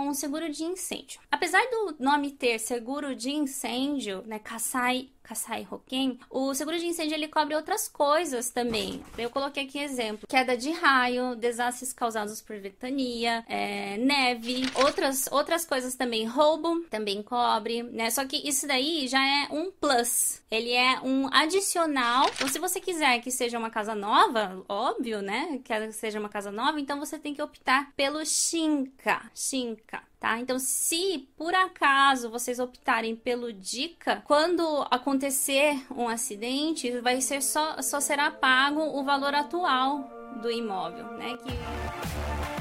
com o seguro de incêndio. Apesar do nome ter seguro de incêndio, né, Kasai Kasai Hoken, o seguro de incêndio ele cobre outras coisas também. Eu coloquei aqui exemplo: queda de raio, desastres causados por ventania, é, neve, outras outras coisas também, roubo também cobre, né? Só que isso daí já é um plus. Ele é um adicional. Então, se você quiser que seja uma casa nova, óbvio, né? Que seja uma casa nova, então você tem que optar pelo Shinka. Shinka tá? Então, se por acaso vocês optarem pelo dica, quando acontecer um acidente, vai ser só, só será pago o valor atual do imóvel, né? Que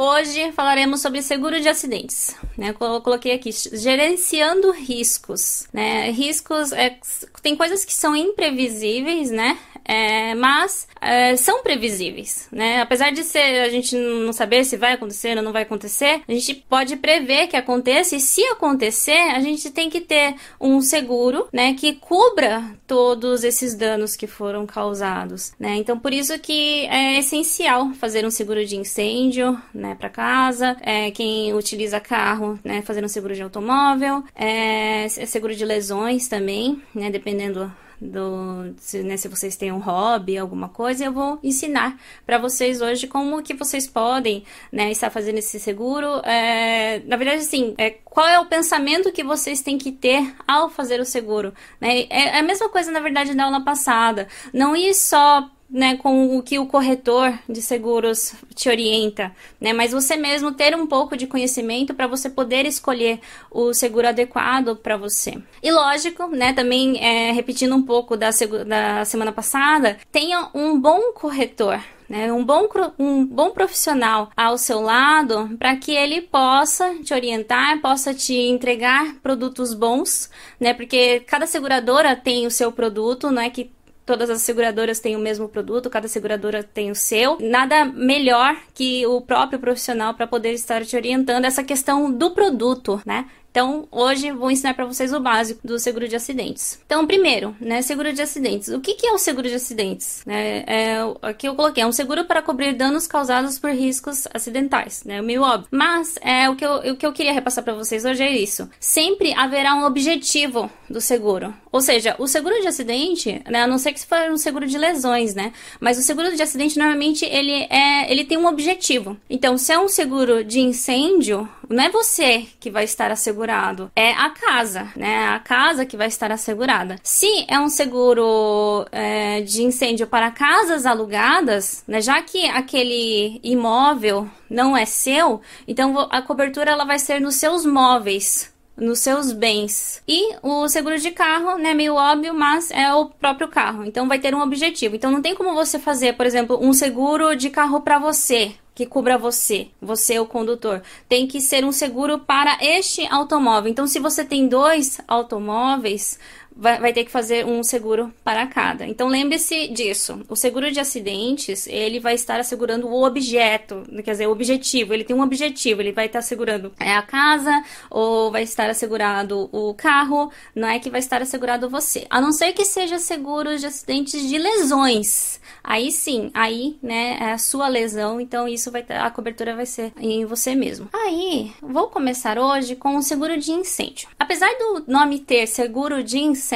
Hoje falaremos sobre seguro de acidentes. Né? Eu coloquei aqui gerenciando riscos. Né? Riscos é, tem coisas que são imprevisíveis, né? É, mas é, são previsíveis, né? Apesar de ser a gente não saber se vai acontecer ou não vai acontecer, a gente pode prever que aconteça e se acontecer, a gente tem que ter um seguro, né, que cubra todos esses danos que foram causados, né? Então por isso que é essencial fazer um seguro de incêndio, né, para casa, é, quem utiliza carro, né, fazer um seguro de automóvel, é, seguro de lesões também, né, dependendo do se, né, se vocês têm um hobby, alguma coisa, eu vou ensinar para vocês hoje como que vocês podem né, estar fazendo esse seguro. É, na verdade, assim, é, qual é o pensamento que vocês têm que ter ao fazer o seguro? Né? É, é a mesma coisa, na verdade, da aula passada. Não ir só né, com o que o corretor de seguros te orienta, né, mas você mesmo ter um pouco de conhecimento para você poder escolher o seguro adequado para você. E lógico, né, também é, repetindo um pouco da, da semana passada, tenha um bom corretor, né, um, bom, um bom profissional ao seu lado para que ele possa te orientar, possa te entregar produtos bons, né, porque cada seguradora tem o seu produto, é que todas as seguradoras têm o mesmo produto, cada seguradora tem o seu. Nada melhor que o próprio profissional para poder estar te orientando essa questão do produto, né? Então, hoje vou ensinar para vocês o básico do seguro de acidentes. Então, primeiro, né, seguro de acidentes. O que, que é o seguro de acidentes? É, é, aqui eu coloquei, é um seguro para cobrir danos causados por riscos acidentais, né? Meio óbvio. Mas é, o, que eu, o que eu queria repassar para vocês hoje é isso. Sempre haverá um objetivo do seguro. Ou seja, o seguro de acidente, né, a não ser que se for um seguro de lesões, né? Mas o seguro de acidente, normalmente, ele, é, ele tem um objetivo. Então, se é um seguro de incêndio, não é você que vai estar assegurado, é a casa, né? A casa que vai estar assegurada. Se é um seguro é, de incêndio para casas alugadas, né? Já que aquele imóvel não é seu, então a cobertura ela vai ser nos seus móveis, nos seus bens. E o seguro de carro, né, meio óbvio, mas é o próprio carro. Então vai ter um objetivo. Então não tem como você fazer, por exemplo, um seguro de carro para você que cubra você, você o condutor. Tem que ser um seguro para este automóvel. Então, se você tem dois automóveis, vai, vai ter que fazer um seguro para cada. Então, lembre-se disso. O seguro de acidentes, ele vai estar assegurando o objeto, quer dizer, o objetivo. Ele tem um objetivo, ele vai estar assegurando é a casa ou vai estar assegurado o carro, não é que vai estar assegurado você. A não ser que seja seguro de acidentes de lesões. Aí sim, aí, né, é a sua lesão, então isso vai a cobertura vai ser em você mesmo. Aí, vou começar hoje com o seguro de incêndio. Apesar do nome ter seguro de incêndio,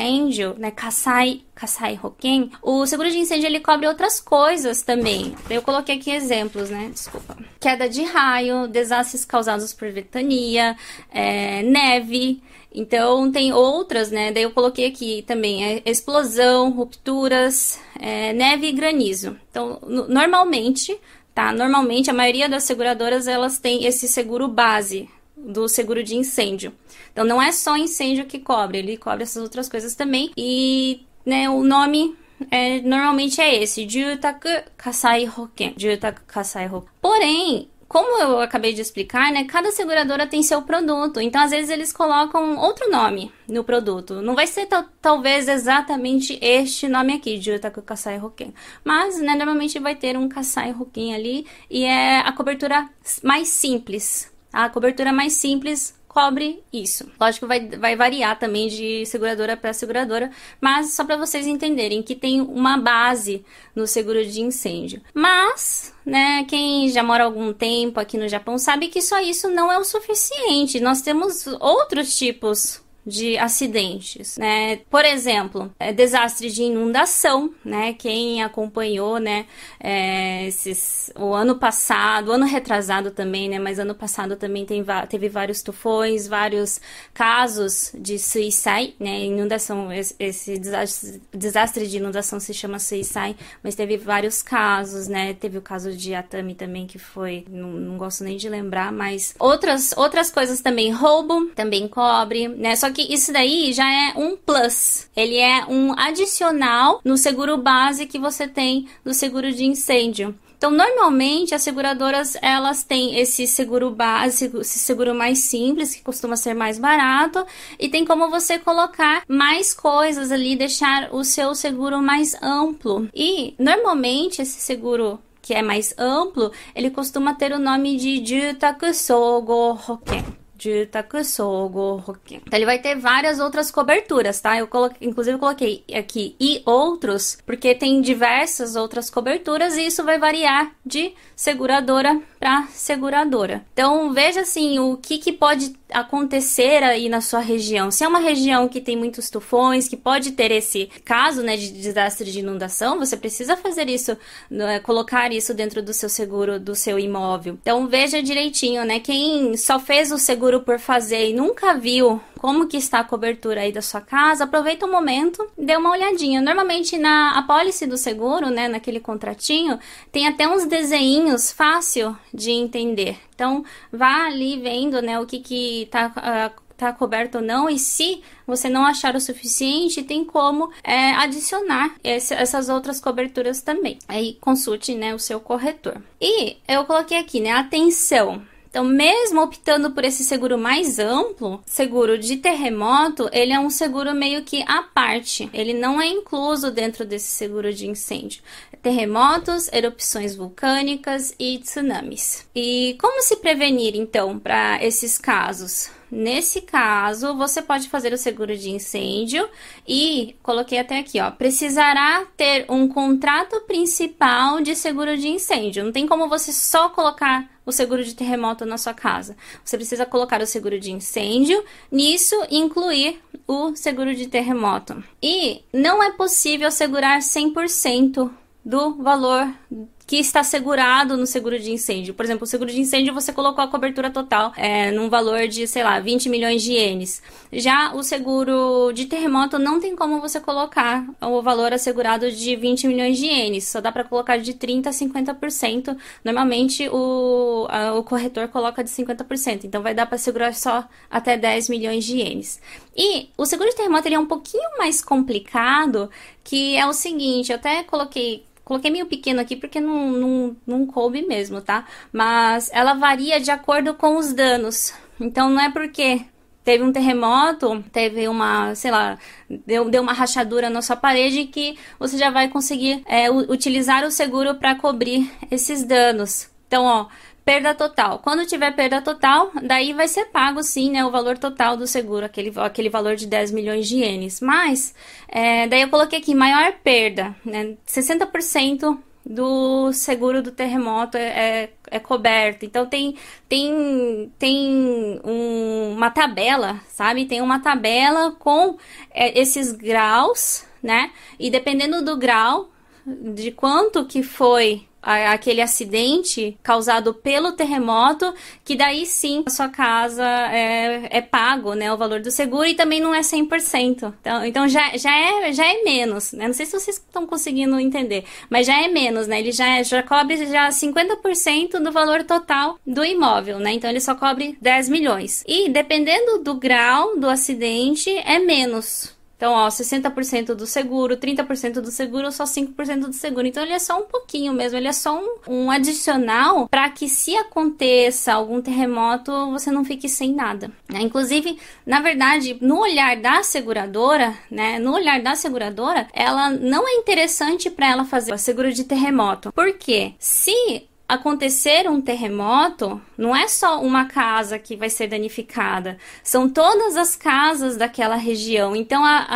né, Kasai Kasai Hoken, o seguro de incêndio ele cobre outras coisas também. Eu coloquei aqui exemplos, né? Desculpa. Queda de raio, desastres causados por ventania, é, neve, então tem outras, né? Daí eu coloquei aqui também é explosão, rupturas, é, neve e granizo. Então, normalmente, tá? Normalmente a maioria das seguradoras elas têm esse seguro base do seguro de incêndio. Então não é só incêndio que cobre, ele cobre essas outras coisas também. E né, o nome é, normalmente é esse, Jutaku Kasai Hoken. Jutaku Kasai Hoken. Porém, como eu acabei de explicar, né, cada seguradora tem seu produto, então às vezes eles colocam outro nome no produto. Não vai ser talvez exatamente este nome aqui, de Otaku Kasai Hoken, mas né, normalmente vai ter um Kasai Hoken ali e é a cobertura mais simples. A cobertura mais simples cobre isso. Lógico vai, vai variar também de seguradora para seguradora, mas só para vocês entenderem que tem uma base no seguro de incêndio. Mas, né, quem já mora algum tempo aqui no Japão sabe que só isso não é o suficiente. Nós temos outros tipos de acidentes, né? Por exemplo, é, desastre de inundação, né? Quem acompanhou, né? É, esses, o ano passado, ano retrasado também, né? Mas ano passado também tem, teve vários tufões, vários casos de suicide, né? Inundação, esse, esse desastre, desastre, de inundação se chama suicide, mas teve vários casos, né? Teve o caso de Atami também que foi, não, não gosto nem de lembrar, mas outras outras coisas também, roubo também cobre, né? Só que isso daí já é um plus. Ele é um adicional no seguro base que você tem do seguro de incêndio. Então, normalmente as seguradoras elas têm esse seguro básico, esse seguro mais simples, que costuma ser mais barato, e tem como você colocar mais coisas ali, deixar o seu seguro mais amplo. E normalmente esse seguro que é mais amplo, ele costuma ter o nome de Jutaku Sogo Hoken de Takusogo. Então ele vai ter várias outras coberturas, tá? Eu coloquei, inclusive eu coloquei aqui e outros, porque tem diversas outras coberturas e isso vai variar de seguradora para seguradora. Então veja assim o que, que pode acontecer aí na sua região. Se é uma região que tem muitos tufões, que pode ter esse caso, né, de desastre de inundação, você precisa fazer isso, né, colocar isso dentro do seu seguro do seu imóvel. Então veja direitinho, né? Quem só fez o seguro por fazer e nunca viu como que está a cobertura aí da sua casa, aproveita o momento, dê uma olhadinha. Normalmente na apólice do seguro, né, naquele contratinho, tem até uns desenhinhos fácil de entender. Então, vá ali vendo, né, o que que tá uh, tá coberto ou não, e se você não achar o suficiente, tem como é, adicionar esse, essas outras coberturas também. Aí consulte né, o seu corretor. E eu coloquei aqui, né? Atenção! Então, mesmo optando por esse seguro mais amplo, seguro de terremoto, ele é um seguro meio que à parte. Ele não é incluso dentro desse seguro de incêndio. Terremotos, erupções vulcânicas e tsunamis. E como se prevenir então para esses casos? Nesse caso, você pode fazer o seguro de incêndio e coloquei até aqui, ó, precisará ter um contrato principal de seguro de incêndio. Não tem como você só colocar o seguro de terremoto na sua casa. Você precisa colocar o seguro de incêndio, nisso incluir o seguro de terremoto. E não é possível segurar 100% do valor que está segurado no seguro de incêndio. Por exemplo, o seguro de incêndio você colocou a cobertura total é, num valor de, sei lá, 20 milhões de ienes. Já o seguro de terremoto não tem como você colocar o valor assegurado de 20 milhões de ienes. Só dá para colocar de 30% a 50%. Normalmente o, a, o corretor coloca de 50%. Então vai dar para segurar só até 10 milhões de ienes. E o seguro de terremoto ele é um pouquinho mais complicado, que é o seguinte, eu até coloquei Coloquei meio pequeno aqui porque não, não, não coube mesmo, tá? Mas ela varia de acordo com os danos. Então não é porque teve um terremoto, teve uma, sei lá, deu, deu uma rachadura na sua parede que você já vai conseguir é, utilizar o seguro para cobrir esses danos. Então, ó, perda total. Quando tiver perda total, daí vai ser pago sim, né, o valor total do seguro, aquele, aquele valor de 10 milhões de ienes. Mas, é, daí eu coloquei aqui, maior perda, né, 60% do seguro do terremoto é, é, é, coberto. Então tem tem tem um, uma tabela, sabe? Tem uma tabela com é, esses graus, né? E dependendo do grau de quanto que foi aquele acidente causado pelo terremoto, que daí sim a sua casa é, é pago, né, o valor do seguro e também não é 100%. Então, então já, já, é, já é menos, né? Não sei se vocês estão conseguindo entender, mas já é menos, né? Ele já, já cobre já 50% do valor total do imóvel, né? Então ele só cobre 10 milhões. E dependendo do grau do acidente, é menos. Então, ó, 60% do seguro, 30% do seguro, só 5% do seguro. Então, ele é só um pouquinho mesmo, ele é só um, um adicional para que se aconteça algum terremoto, você não fique sem nada. Né? Inclusive, na verdade, no olhar da seguradora, né, no olhar da seguradora, ela não é interessante para ela fazer seguro de terremoto. Porque se acontecer um terremoto, não é só uma casa que vai ser danificada, são todas as casas daquela região. Então, a,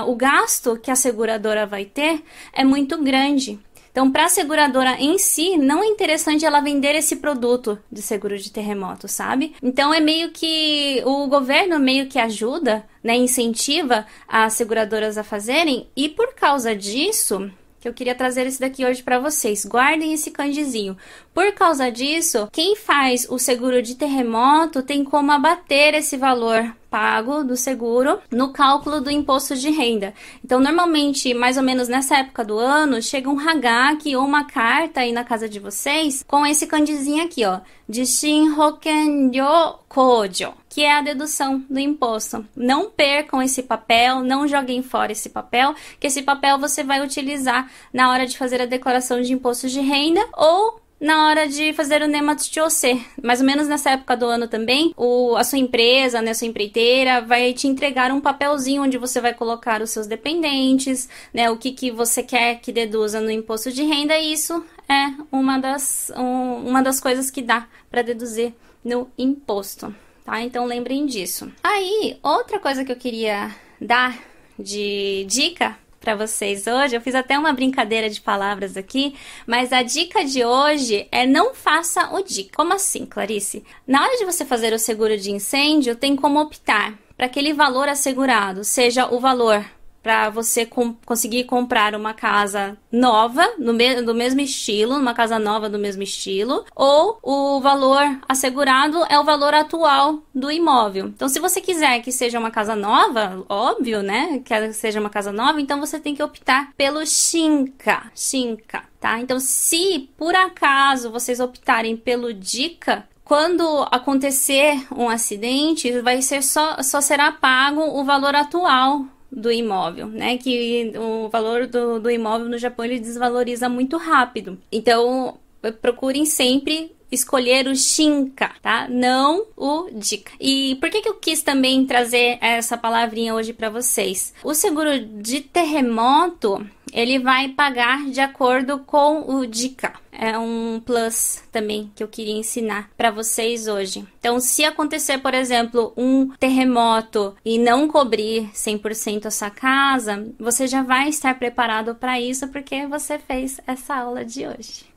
a, o gasto que a seguradora vai ter é muito grande. Então, para a seguradora em si, não é interessante ela vender esse produto de seguro de terremoto, sabe? Então, é meio que o governo meio que ajuda, né, incentiva as seguradoras a fazerem, e por causa disso, que eu queria trazer esse daqui hoje para vocês. Guardem esse candizinho. Por causa disso, quem faz o seguro de terremoto tem como abater esse valor pago do seguro no cálculo do imposto de renda. Então, normalmente, mais ou menos nessa época do ano, chega um hagaki ou uma carta aí na casa de vocês com esse candizinho aqui, ó, de Shinhokenryo Kojo, que é a dedução do imposto. Não percam esse papel, não joguem fora esse papel, que esse papel você vai utilizar na hora de fazer a declaração de imposto de renda ou na hora de fazer o Nematsuchose. Mais ou menos nessa época do ano também, o, a sua empresa, né, a sua empreiteira, vai te entregar um papelzinho onde você vai colocar os seus dependentes, né, o que, que você quer que deduza no imposto de renda, e isso é uma das, um, uma das coisas que dá para deduzir no imposto. Tá? Então lembrem disso. Aí, outra coisa que eu queria dar de dica para vocês hoje. Eu fiz até uma brincadeira de palavras aqui, mas a dica de hoje é não faça o dica. Como assim, Clarice? Na hora de você fazer o seguro de incêndio, tem como optar para aquele valor assegurado, seja o valor para você com, conseguir comprar uma casa nova, no me, do mesmo estilo, uma casa nova do mesmo estilo, ou o valor assegurado é o valor atual do imóvel. Então, se você quiser que seja uma casa nova, óbvio, né? Que seja uma casa nova, então você tem que optar pelo Shinka. Shinka. Tá? Então, se por acaso vocês optarem pelo Dica, quando acontecer um acidente, vai ser só, só será pago o valor atual do imóvel, né? Que o valor do, do imóvel no Japão ele desvaloriza muito rápido. Então, procurem sempre escolher o Shinka, tá? Não o Dika. E por que, que eu quis também trazer essa palavrinha hoje para vocês? O seguro de terremoto ele vai pagar de acordo com o Dika. É um plus também que eu queria ensinar para vocês hoje. Então, se acontecer, por exemplo, um terremoto e não cobrir 100% a sua casa, você já vai estar preparado para isso porque você fez essa aula de hoje.